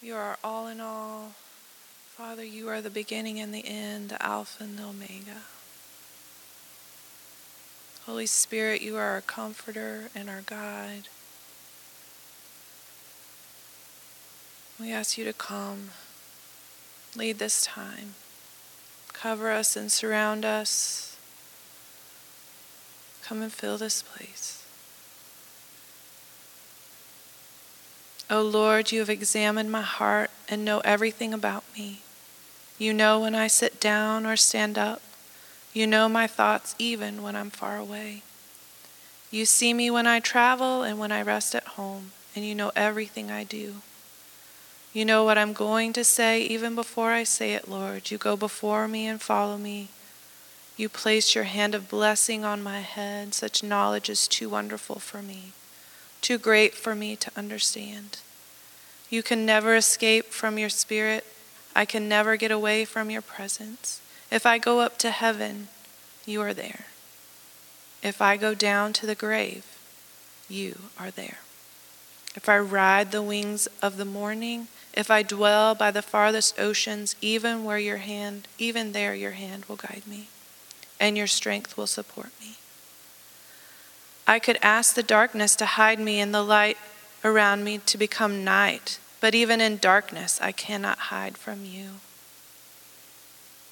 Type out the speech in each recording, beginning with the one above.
You are all in all. Father, you are the beginning and the end, Alpha and Omega. Holy Spirit, you are our comforter and our guide. We ask you to come, lead this time, cover us and surround us. Come and fill this place. O oh Lord, you have examined my heart and know everything about me. You know when I sit down or stand up. You know my thoughts even when I'm far away. You see me when I travel and when I rest at home, and you know everything I do. You know what I'm going to say even before I say it, Lord. You go before me and follow me. You place your hand of blessing on my head. Such knowledge is too wonderful for me, too great for me to understand. You can never escape from your spirit. I can never get away from your presence. If I go up to heaven, you are there. If I go down to the grave, you are there. If I ride the wings of the morning, if I dwell by the farthest oceans, even where your hand, even there your hand will guide me, and your strength will support me. I could ask the darkness to hide me and the light around me to become night, but even in darkness I cannot hide from you.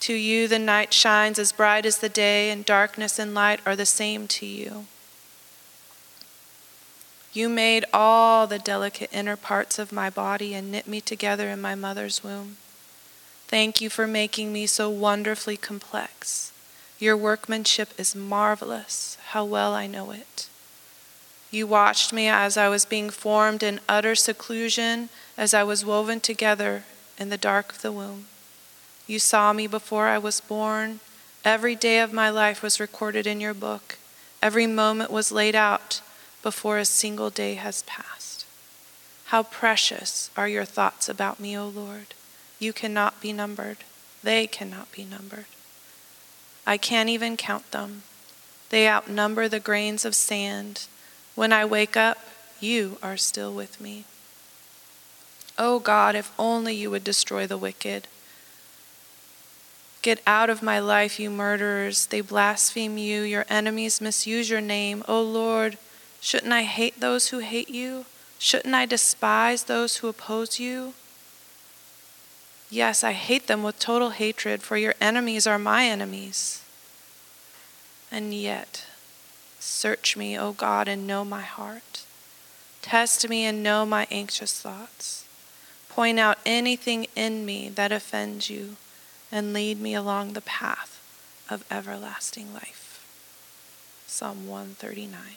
To you, the night shines as bright as the day, and darkness and light are the same to you. You made all the delicate inner parts of my body and knit me together in my mother's womb. Thank you for making me so wonderfully complex. Your workmanship is marvelous. How well I know it. You watched me as I was being formed in utter seclusion, as I was woven together in the dark of the womb. You saw me before I was born. Every day of my life was recorded in your book. Every moment was laid out before a single day has passed. How precious are your thoughts about me, O Lord. You cannot be numbered. They cannot be numbered. I can't even count them. They outnumber the grains of sand. When I wake up, you are still with me. Oh God, if only you would destroy the wicked. Get out of my life, you murderers. They blaspheme you. Your enemies misuse your name. O oh Lord, shouldn't I hate those who hate you? Shouldn't I despise those who oppose you? Yes, I hate them with total hatred, for your enemies are my enemies. And yet, search me, O God, and know my heart. Test me and know my anxious thoughts. Point out anything in me that offends you and lead me along the path of everlasting life. Psalm 139.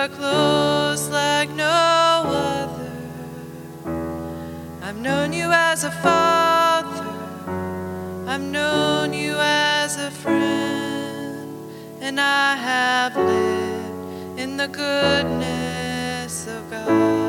are close like no other. I've known you as a father, I've known you as a friend, and I have lived in the goodness of God.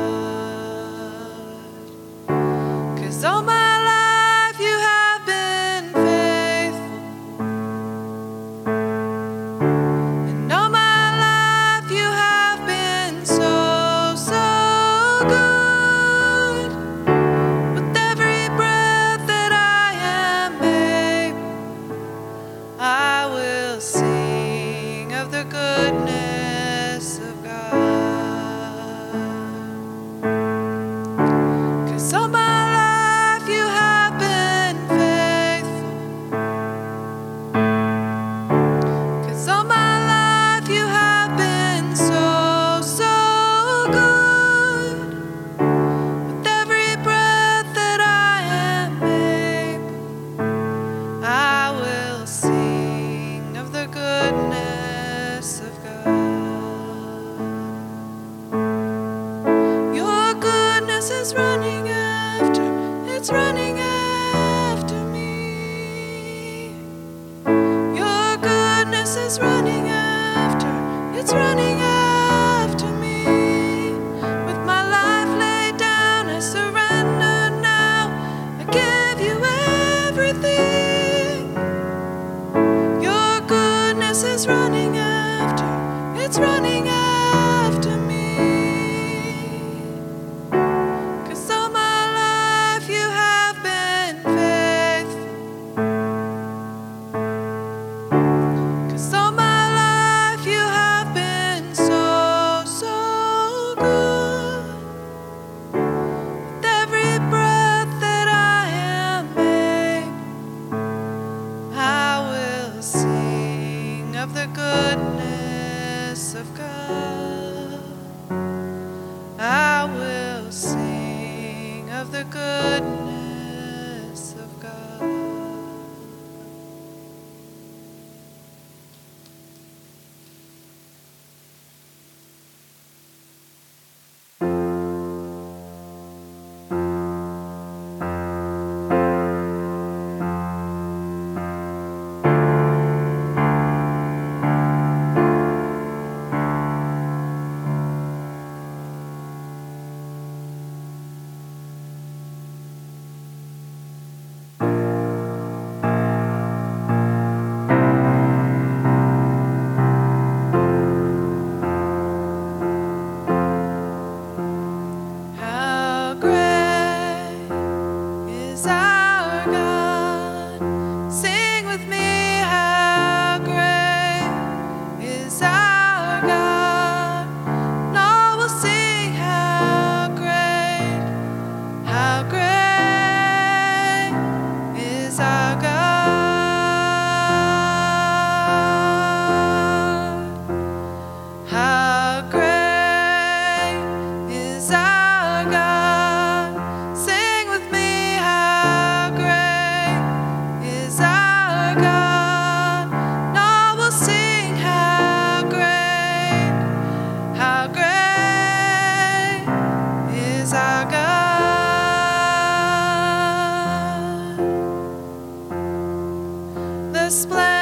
The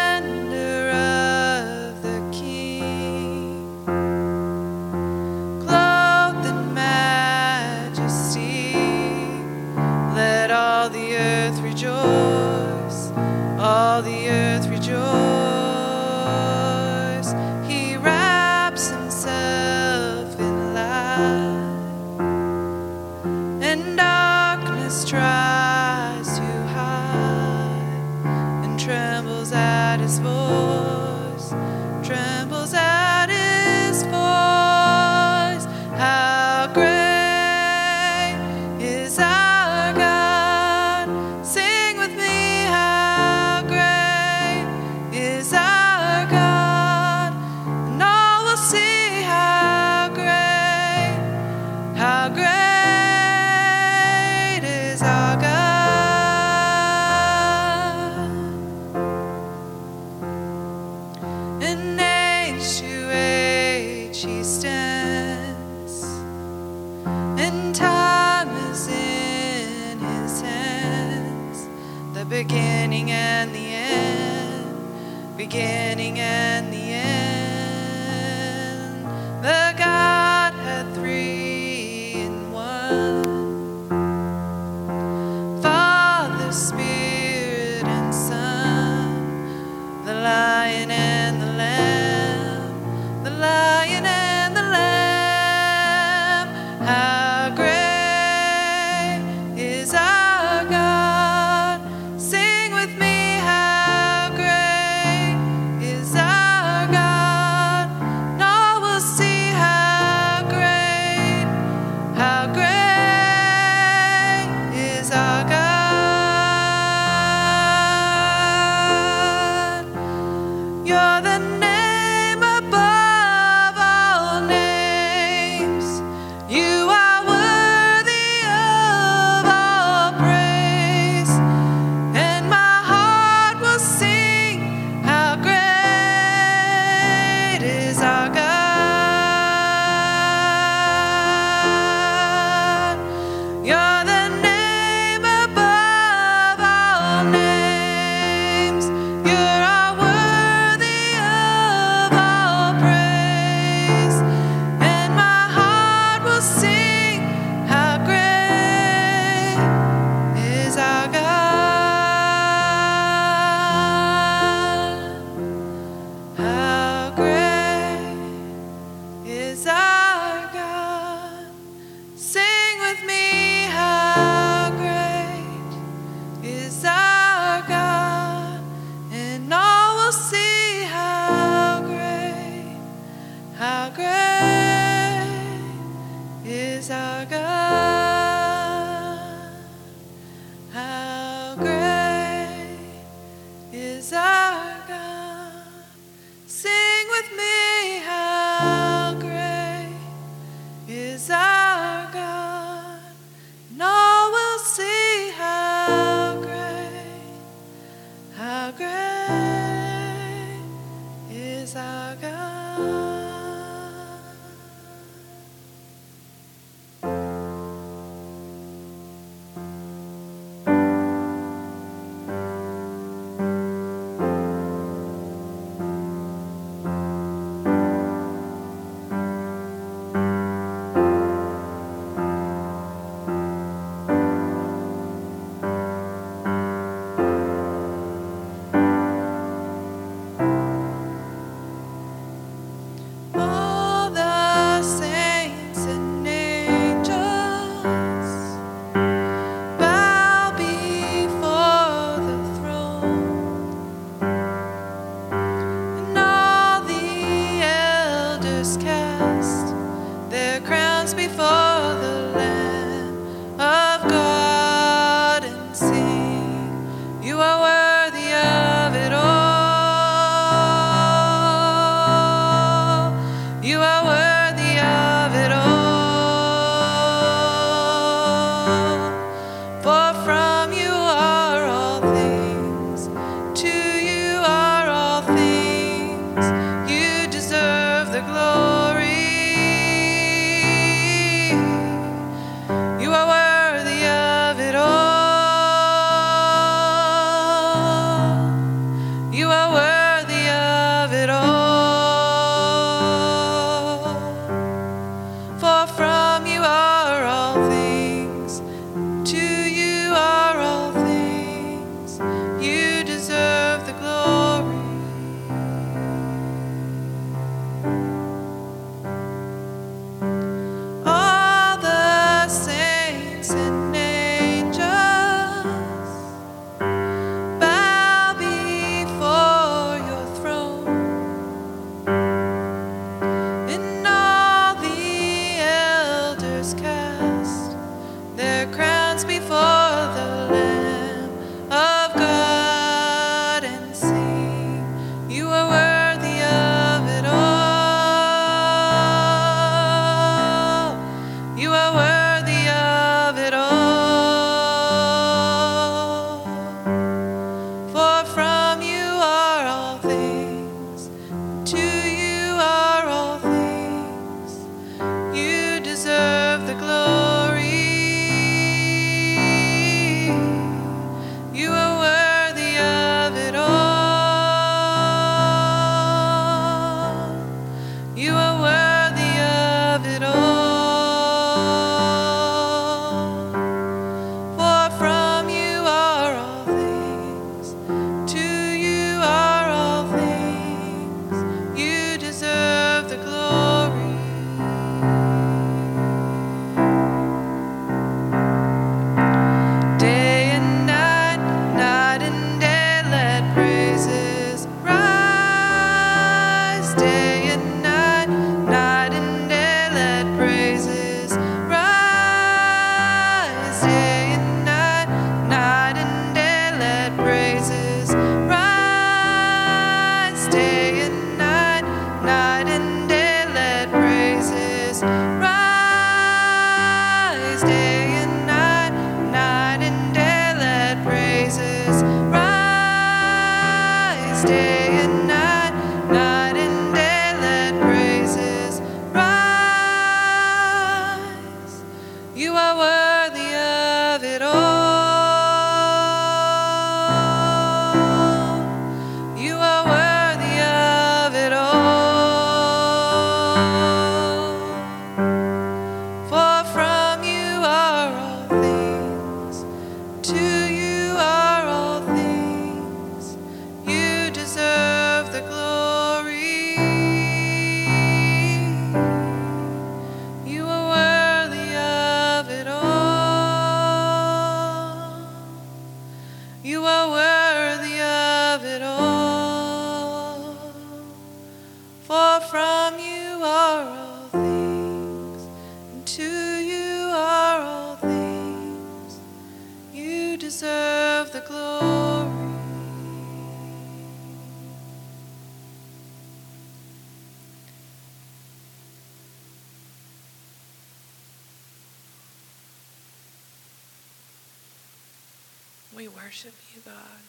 We worship you, God.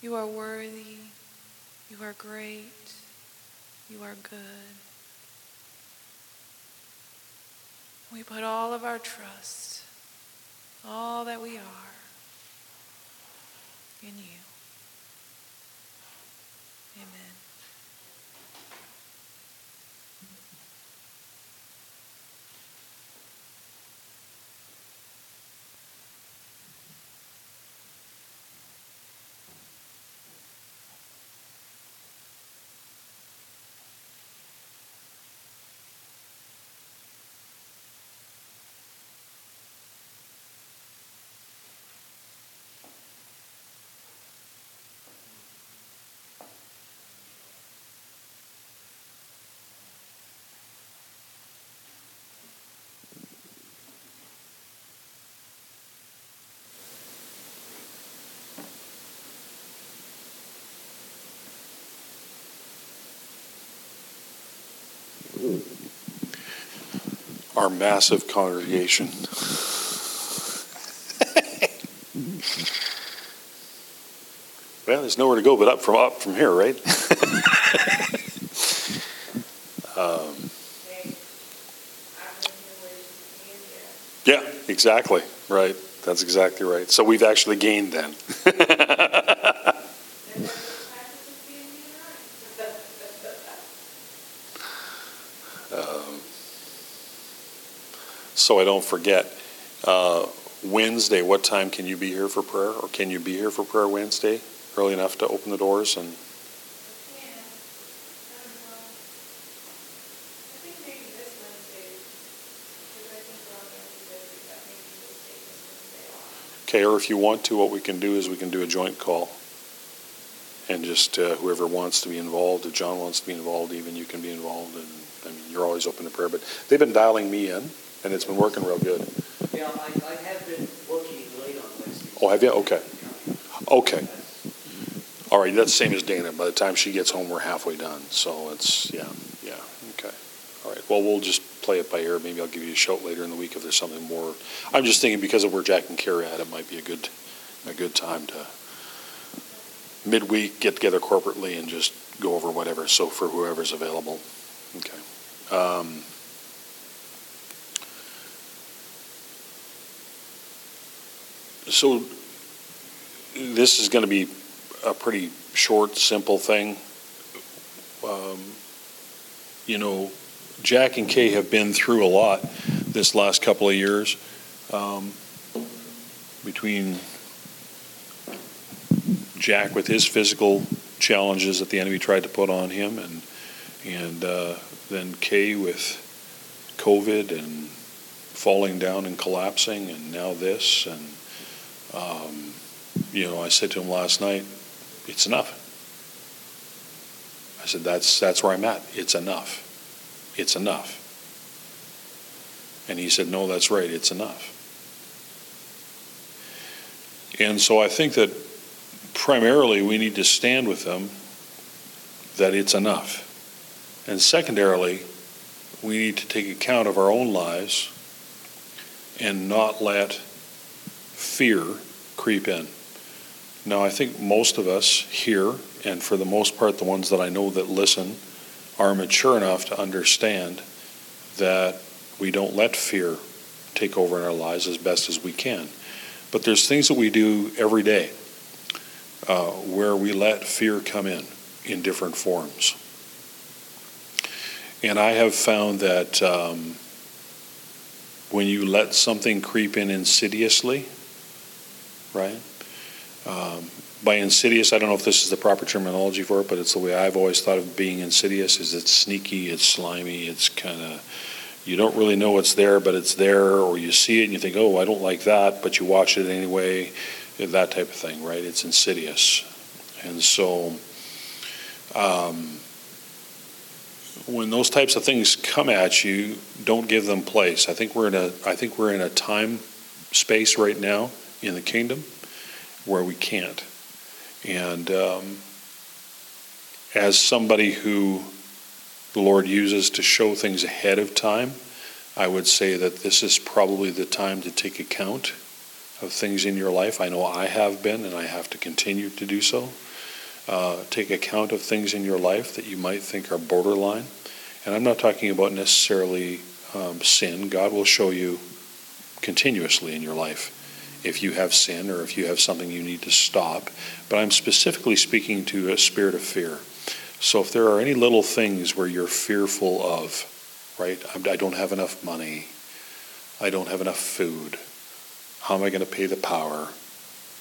You are worthy. You are great. You are good. We put all of our trust, all that we are, in you. Amen. Our massive congregation. well, there's nowhere to go but up from up from here, right? um, yeah, exactly. Right. That's exactly right. So we've actually gained then. don't forget. Uh, Wednesday, what time can you be here for prayer? Or can you be here for prayer Wednesday early enough to open the doors and Okay, or if you want to, what we can do is we can do a joint call. And just uh, whoever wants to be involved, if John wants to be involved, even you can be involved. And I mean, you're always open to prayer. But they've been dialing me in and it's been working real good. Yeah, I, I have been working late on Wednesday. Oh, have you? Okay. Okay. All right, that's the same as Dana. By the time she gets home, we're halfway done. So it's, yeah, yeah, okay. All right, well, we'll just play it by ear. Maybe I'll give you a shout later in the week if there's something more. I'm just thinking because of where Jack and Kay are at, it might be a good, a good time to midweek get together corporately and just go over whatever. So for whoever's available. Okay. Um, So this is going to be a pretty short, simple thing. Um, you know, Jack and Kay have been through a lot this last couple of years um, between Jack with his physical challenges that the enemy tried to put on him, and and uh, then Kay with COVID and falling down and collapsing, and now this and um, you know, I said to him last night, it's enough. I said, that's, that's where I'm at. It's enough. It's enough. And he said, no, that's right. It's enough. And so I think that primarily we need to stand with them that it's enough. And secondarily, we need to take account of our own lives and not let fear creep in. Now, I think most of us here, and for the most part, the ones that I know that listen, are mature enough to understand that we don't let fear take over in our lives as best as we can. But there's things that we do every day uh, where we let fear come in in different forms. And I have found that um, when you let something creep in insidiously, right? Um, by insidious, I don't know if this is the proper terminology for it, but it's the way I've always thought of being insidious. Is it's sneaky, it's slimy, it's kind of you don't really know what's there, but it's there, or you see it and you think, oh, I don't like that, but you watch it anyway, that type of thing, right? It's insidious, and so um, when those types of things come at you, don't give them place. I think we're in a I think we're in a time space right now in the kingdom where we can't. And um, as somebody who the Lord uses to show things ahead of time, I would say that this is probably the time to take account of things in your life. I know I have been, and I have to continue to do so. Uh, take account of things in your life that you might think are borderline. And I'm not talking about necessarily um, sin. God will show you continuously in your life if you have sin or if you have something you need to stop. But I'm specifically speaking to a spirit of fear. So if there are any little things where you're fearful of, right? I don't have enough money. I don't have enough food. How am I going to pay the power?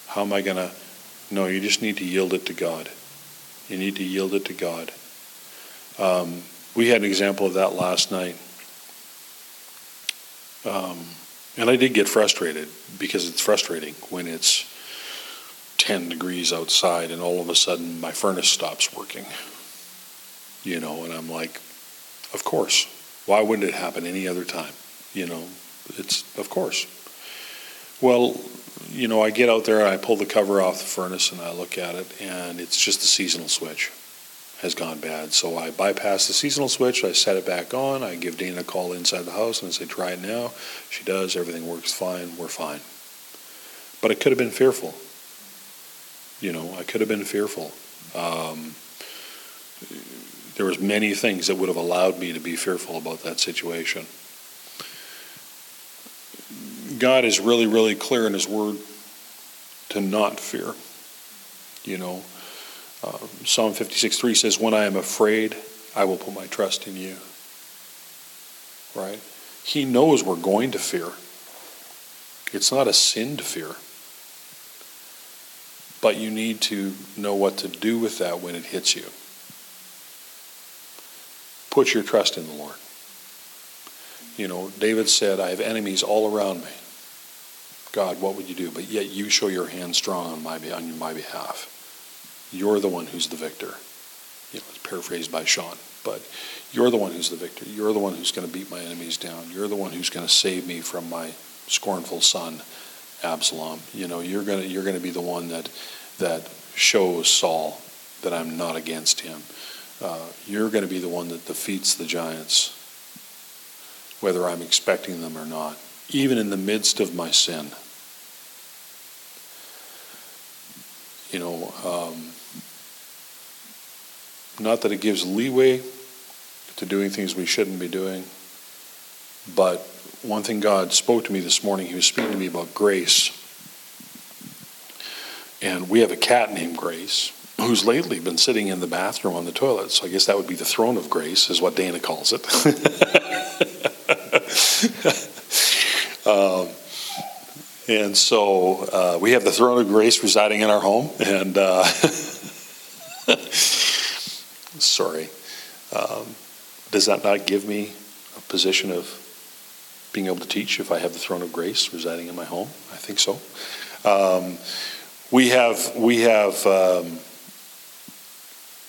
How am I going to? No, you just need to yield it to God. You need to yield it to God. Um, we had an example of that last night. Um, and I did get frustrated because it's frustrating when it's 10 degrees outside and all of a sudden my furnace stops working. You know, and I'm like, of course. Why wouldn't it happen any other time? You know, it's, of course. Well, you know, I get out there I pull the cover off the furnace and I look at it, and it's just the seasonal switch has gone bad. So I bypass the seasonal switch, I set it back on, I give Dana a call inside the house and I say, try it now. She does, everything works fine, we're fine. But it could have been fearful. You know, I could have been fearful. Um, there was many things that would have allowed me to be fearful about that situation. God is really, really clear in His Word to not fear. You know, uh, Psalm 56 3 says, When I am afraid, I will put my trust in you. Right? He knows we're going to fear. It's not a sin to fear. But you need to know what to do with that when it hits you. Put your trust in the Lord. You know, David said, I have enemies all around me. God, what would you do? But yet you show your hand strong on my, on my behalf. You're the one who's the victor. You know, it's paraphrased by Shawn, but you're the one who's the victor. You're the one who's going to beat my enemies down. You're the one who's going to save me from my scornful son, Absalom. You know, you're going to you're going to be the one that that shows Saul that I'm not against him. Uh, you're going to be the one that defeats the giants, whether I'm expecting them or not, even in the midst of my sin. You know, um, not that it gives leeway to doing things we shouldn't be doing, but one thing God spoke to me this morning, He was speaking to me about grace. And we have a cat named Grace who's lately been sitting in the bathroom on the toilet. So I guess that would be the throne of grace, is what Dana calls it. um, and so uh, we have the throne of grace residing in our home. And uh, sorry. Um, does that not give me a position of being able to teach if I have the throne of grace residing in my home? I think so. Um, we have we have um,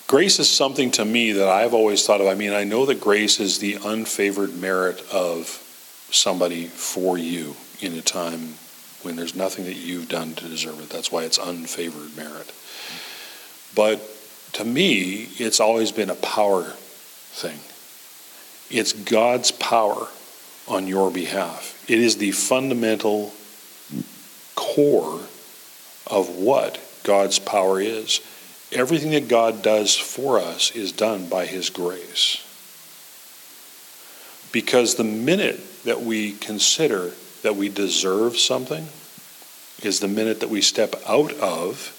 grace is something to me that I've always thought of. I mean, I know that grace is the unfavored merit of somebody for you in a time when there's nothing that you've done to deserve it. That's why it's unfavored merit. But to me, it's always been a power thing. It's God's power on your behalf. It is the fundamental core of what God's power is. Everything that God does for us is done by His grace. Because the minute that we consider that we deserve something is the minute that we step out of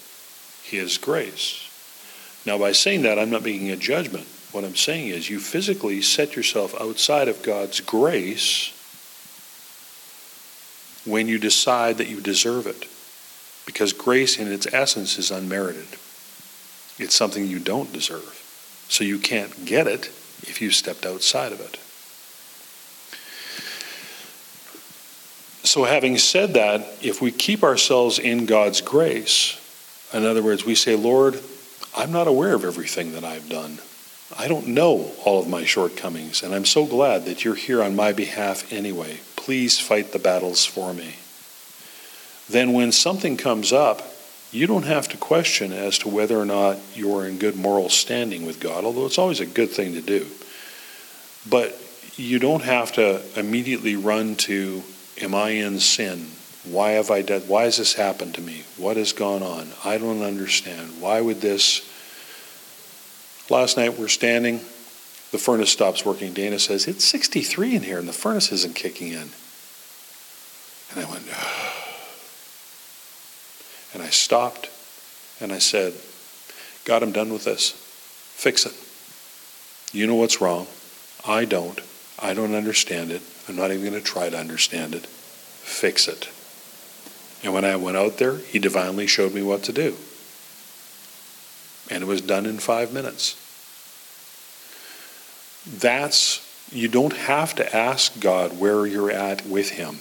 His grace. Now, by saying that, I'm not making a judgment. What I'm saying is you physically set yourself outside of God's grace when you decide that you deserve it. Because grace, in its essence, is unmerited. It's something you don't deserve. So you can't get it if you stepped outside of it. So, having said that, if we keep ourselves in God's grace, in other words, we say, Lord, I'm not aware of everything that I've done. I don't know all of my shortcomings, and I'm so glad that you're here on my behalf anyway. Please fight the battles for me. then when something comes up, you don't have to question as to whether or not you're in good moral standing with God, although it's always a good thing to do. But you don't have to immediately run to, Am I in sin? Why have I done? Why has this happened to me? What has gone on? I don't understand. Why would this? Last night we're standing, the furnace stops working. Dana says, It's 63 in here and the furnace isn't kicking in. And I went, and I stopped and I said, God, I'm done with this. Fix it. You know what's wrong. I don't. I don't understand it. I'm not even going to try to understand it. Fix it. And when I went out there, he divinely showed me what to do. And it was done in five minutes. That's, you don't have to ask God where you're at with him.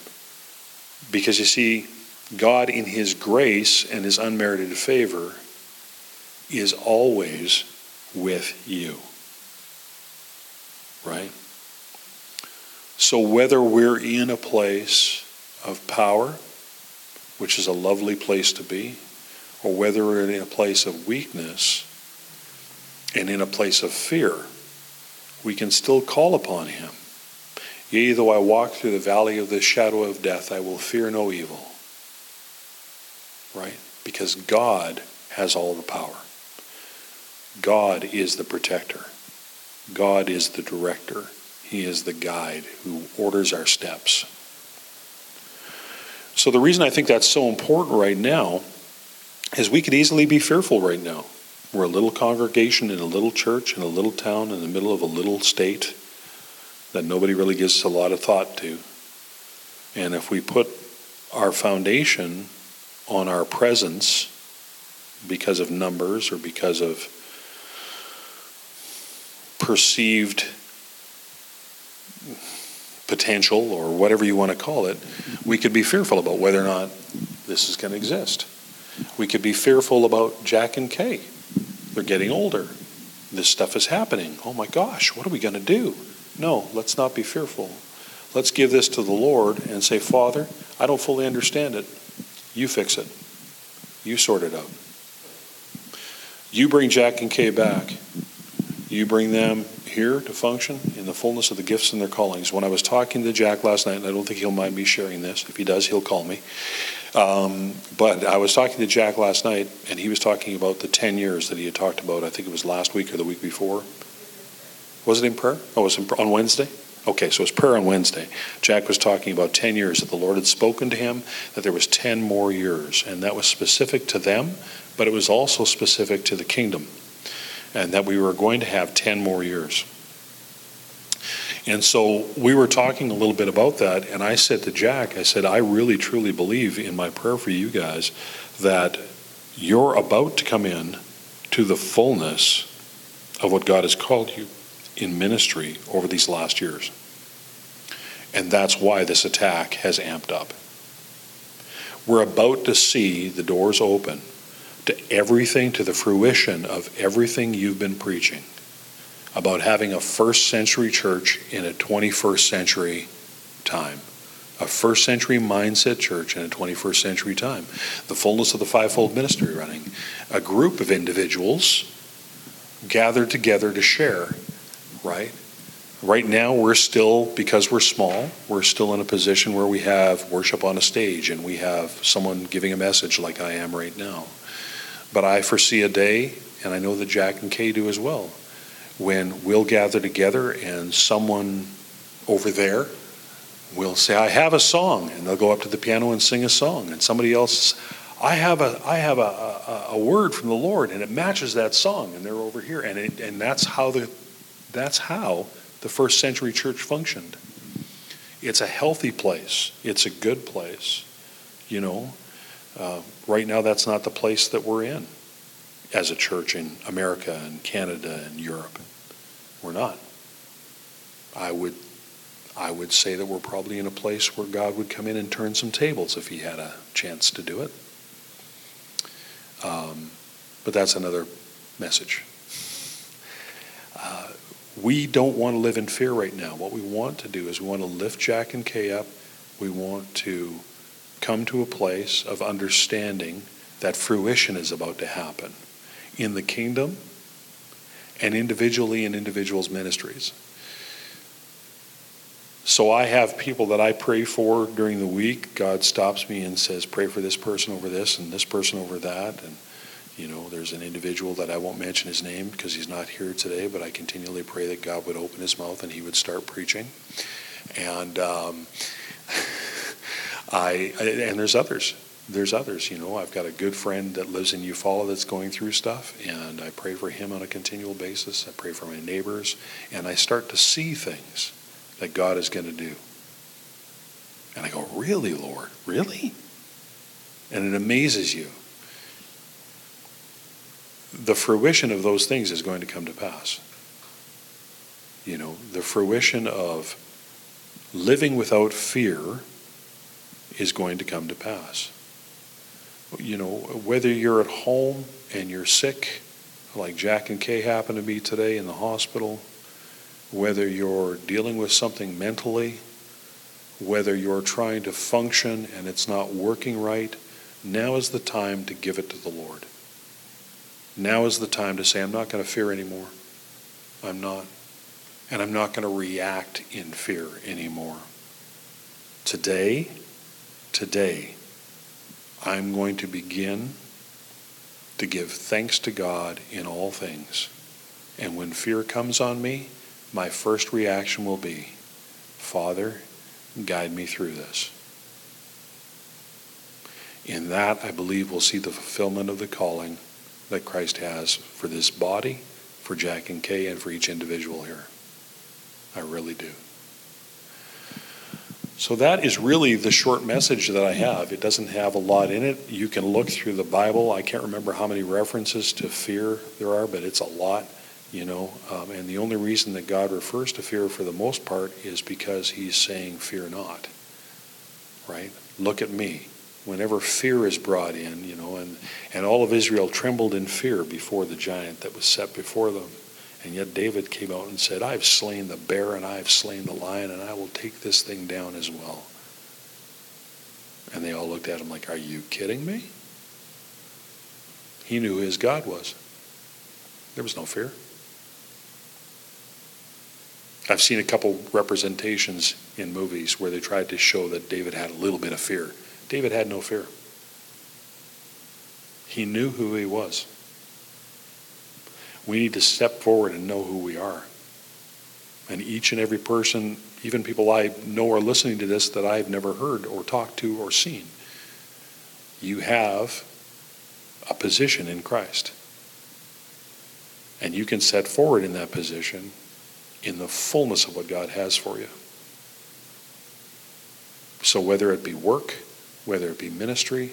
Because you see, God, in his grace and his unmerited favor, is always with you. Right? So whether we're in a place of power, which is a lovely place to be, or whether we're in a place of weakness and in a place of fear, we can still call upon him. Yea, though I walk through the valley of the shadow of death, I will fear no evil. Right? Because God has all the power. God is the protector. God is the director. He is the guide who orders our steps. So, the reason I think that's so important right now is we could easily be fearful right now. We're a little congregation in a little church in a little town in the middle of a little state that nobody really gives a lot of thought to. And if we put our foundation on our presence because of numbers or because of perceived potential or whatever you want to call it, we could be fearful about whether or not this is going to exist. We could be fearful about Jack and Kay. They're getting older. This stuff is happening. Oh my gosh, what are we going to do? No, let's not be fearful. Let's give this to the Lord and say, Father, I don't fully understand it. You fix it. You sort it out. You bring Jack and Kay back. You bring them here to function in the fullness of the gifts and their callings. When I was talking to Jack last night, and I don't think he'll mind me sharing this. If he does, he'll call me. Um, but I was talking to Jack last night, and he was talking about the 10 years that he had talked about. I think it was last week or the week before. Was it in prayer? Oh, it was on Wednesday? Okay, so it was prayer on Wednesday. Jack was talking about 10 years that the Lord had spoken to him, that there was 10 more years. And that was specific to them, but it was also specific to the kingdom and that we were going to have 10 more years. And so we were talking a little bit about that, and I said to Jack, I said, I really truly believe in my prayer for you guys that you're about to come in to the fullness of what God has called you in ministry over these last years. And that's why this attack has amped up. We're about to see the doors open to everything, to the fruition of everything you've been preaching about having a first century church in a 21st century time. A first century mindset church in a 21st century time. The fullness of the fivefold ministry running. A group of individuals gathered together to share, right? Right now, we're still, because we're small, we're still in a position where we have worship on a stage and we have someone giving a message like I am right now. But I foresee a day, and I know that Jack and Kay do as well, when we'll gather together and someone over there will say, I have a song, and they'll go up to the piano and sing a song, and somebody else, I have a, I have a, a, a word from the Lord, and it matches that song, and they're over here, and it, and that's how the, that's how the first century church functioned. It's a healthy place. It's a good place, you know. Uh, right now, that's not the place that we're in as a church in America and Canada and Europe. We're not. I would, I would say that we're probably in a place where God would come in and turn some tables if He had a chance to do it. Um, but that's another message. Uh, we don't want to live in fear right now. What we want to do is we want to lift Jack and Kay up. We want to come to a place of understanding that fruition is about to happen in the kingdom and individually in individuals' ministries. So I have people that I pray for during the week. God stops me and says, Pray for this person over this and this person over that. And, you know, there's an individual that I won't mention his name because he's not here today, but I continually pray that God would open his mouth and he would start preaching. And um, I, and there's others there's others. You know, I've got a good friend that lives in Eufaula that's going through stuff, and I pray for him on a continual basis. I pray for my neighbors, and I start to see things that God is going to do. And I go, Really, Lord? Really? And it amazes you. The fruition of those things is going to come to pass. You know, the fruition of living without fear is going to come to pass you know, whether you're at home and you're sick, like Jack and Kay happen to be today in the hospital, whether you're dealing with something mentally, whether you're trying to function and it's not working right, now is the time to give it to the Lord. Now is the time to say, I'm not going to fear anymore. I'm not. And I'm not going to react in fear anymore. Today, today, I'm going to begin to give thanks to God in all things. And when fear comes on me, my first reaction will be, Father, guide me through this. In that, I believe we'll see the fulfillment of the calling that Christ has for this body, for Jack and Kay, and for each individual here. I really do. So that is really the short message that I have. It doesn't have a lot in it. You can look through the Bible. I can't remember how many references to fear there are, but it's a lot, you know. Um, and the only reason that God refers to fear for the most part is because he's saying, fear not. Right? Look at me. Whenever fear is brought in, you know, and, and all of Israel trembled in fear before the giant that was set before them. And yet David came out and said, I've slain the bear and I've slain the lion and I will take this thing down as well. And they all looked at him like, Are you kidding me? He knew who his God was. There was no fear. I've seen a couple representations in movies where they tried to show that David had a little bit of fear. David had no fear. He knew who he was. We need to step forward and know who we are. And each and every person, even people I know are listening to this that I've never heard or talked to or seen, you have a position in Christ. And you can set forward in that position in the fullness of what God has for you. So, whether it be work, whether it be ministry,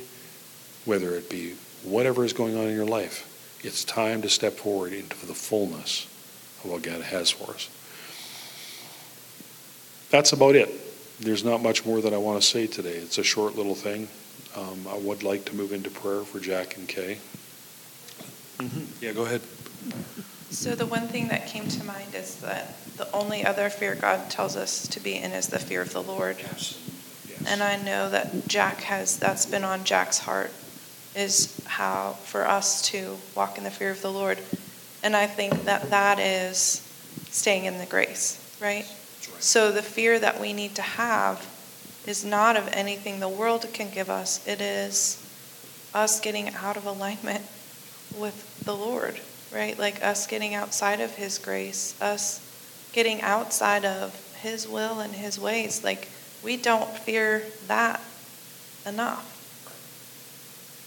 whether it be whatever is going on in your life, it's time to step forward into the fullness of what God has for us. That's about it. There's not much more that I want to say today. It's a short little thing. Um, I would like to move into prayer for Jack and Kay. Mm-hmm. Yeah, go ahead. So, the one thing that came to mind is that the only other fear God tells us to be in is the fear of the Lord. Yes. Yes. And I know that Jack has, that's been on Jack's heart is how for us to walk in the fear of the Lord. And I think that that is staying in the grace, right? right? So the fear that we need to have is not of anything the world can give us, it is us getting out of alignment with the Lord, right? Like us getting outside of His grace, us getting outside of His will and His ways. Like we don't fear that enough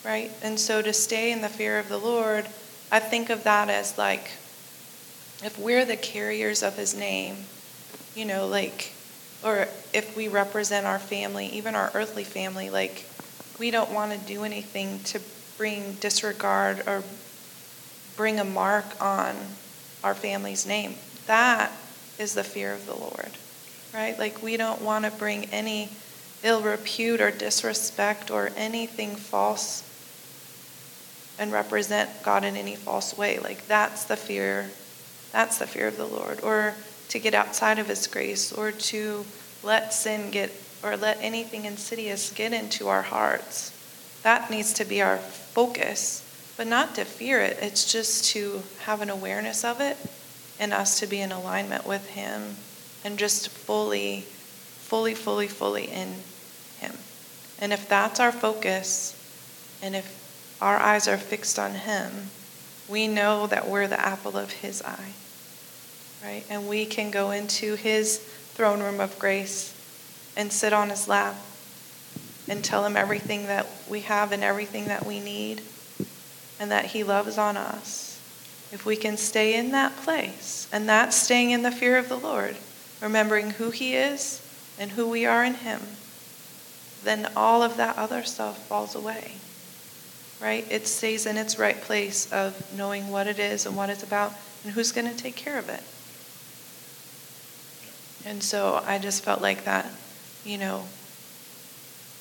right? And so to stay in the fear of the Lord, I think of that as like if we're the carriers of his name, you know, like, or if we represent our family, even our earthly family, like, we don't want to do anything to bring disregard or bring a mark on our family's name. That is the fear of the Lord, right? Like, we don't want to bring any ill repute or disrespect or anything false and represent God in any false way. Like that's the fear, that's the fear of the Lord. Or to get outside of his grace, or to let sin get or let anything insidious get into our hearts. That needs to be our focus, but not to fear it. It's just to have an awareness of it and us to be in alignment with Him and just fully, fully, fully, fully in Him. And if that's our focus, and if our eyes are fixed on Him, we know that we're the apple of His eye, right? And we can go into His throne room of grace and sit on His lap and tell Him everything that we have and everything that we need and that He loves on us. If we can stay in that place, and that's staying in the fear of the Lord, remembering who He is and who we are in Him, then all of that other stuff falls away. Right? It stays in its right place of knowing what it is and what it's about and who's going to take care of it. And so I just felt like that, you know,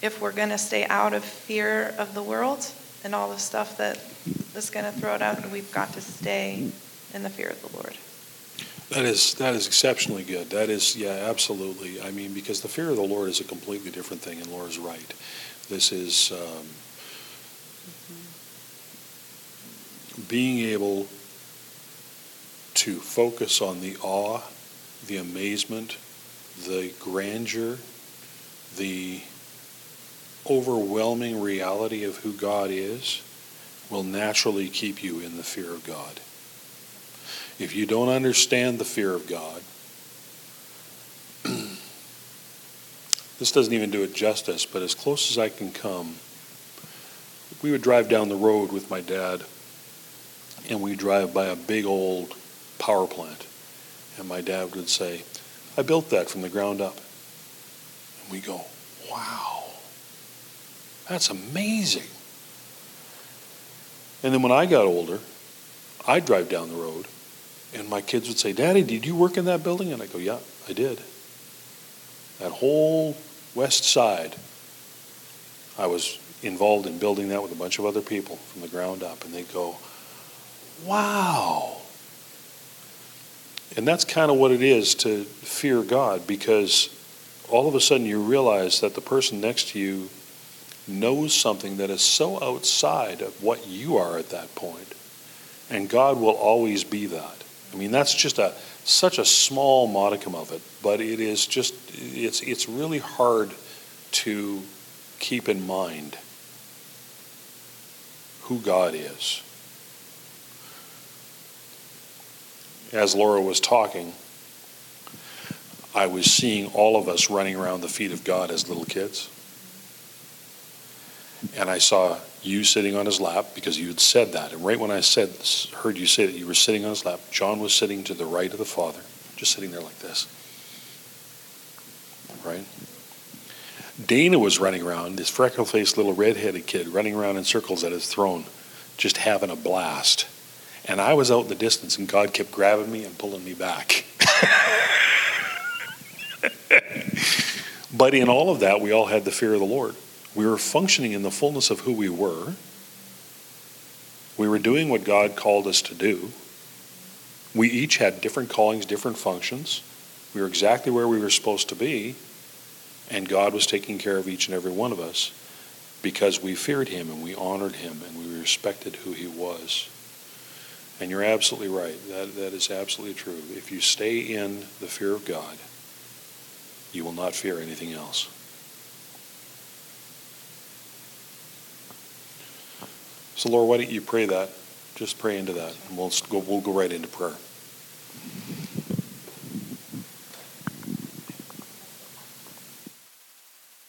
if we're going to stay out of fear of the world and all the stuff that is going to throw it out, we've got to stay in the fear of the Lord. That is that is exceptionally good. That is yeah, absolutely. I mean, because the fear of the Lord is a completely different thing, and Laura's right. This is um, being able to focus on the awe, the amazement, the grandeur, the overwhelming reality of who God is will naturally keep you in the fear of God. If you don't understand the fear of God, this doesn't even do it justice, but as close as I can come, we would drive down the road with my dad, and we drive by a big old power plant. And my dad would say, I built that from the ground up. And we go, wow, that's amazing. And then when I got older, I'd drive down the road, and my kids would say, Daddy, did you work in that building? And I go, Yeah, I did. That whole west side, I was involved in building that with a bunch of other people from the ground up. And they go, Wow. And that's kind of what it is to fear God because all of a sudden you realize that the person next to you knows something that is so outside of what you are at that point. And God will always be that. I mean, that's just a such a small modicum of it, but it is just it's it's really hard to keep in mind who God is. As Laura was talking, I was seeing all of us running around the feet of God as little kids. And I saw you sitting on his lap because you had said that. And right when I said, heard you say that you were sitting on his lap, John was sitting to the right of the Father, just sitting there like this. Right? Dana was running around, this freckle faced little red-headed kid running around in circles at his throne, just having a blast. And I was out in the distance, and God kept grabbing me and pulling me back. but in all of that, we all had the fear of the Lord. We were functioning in the fullness of who we were. We were doing what God called us to do. We each had different callings, different functions. We were exactly where we were supposed to be, and God was taking care of each and every one of us because we feared Him and we honored Him and we respected who He was. And you're absolutely right. That, that is absolutely true. If you stay in the fear of God, you will not fear anything else. So, Laura, why don't you pray that? Just pray into that, and we'll we'll go right into prayer.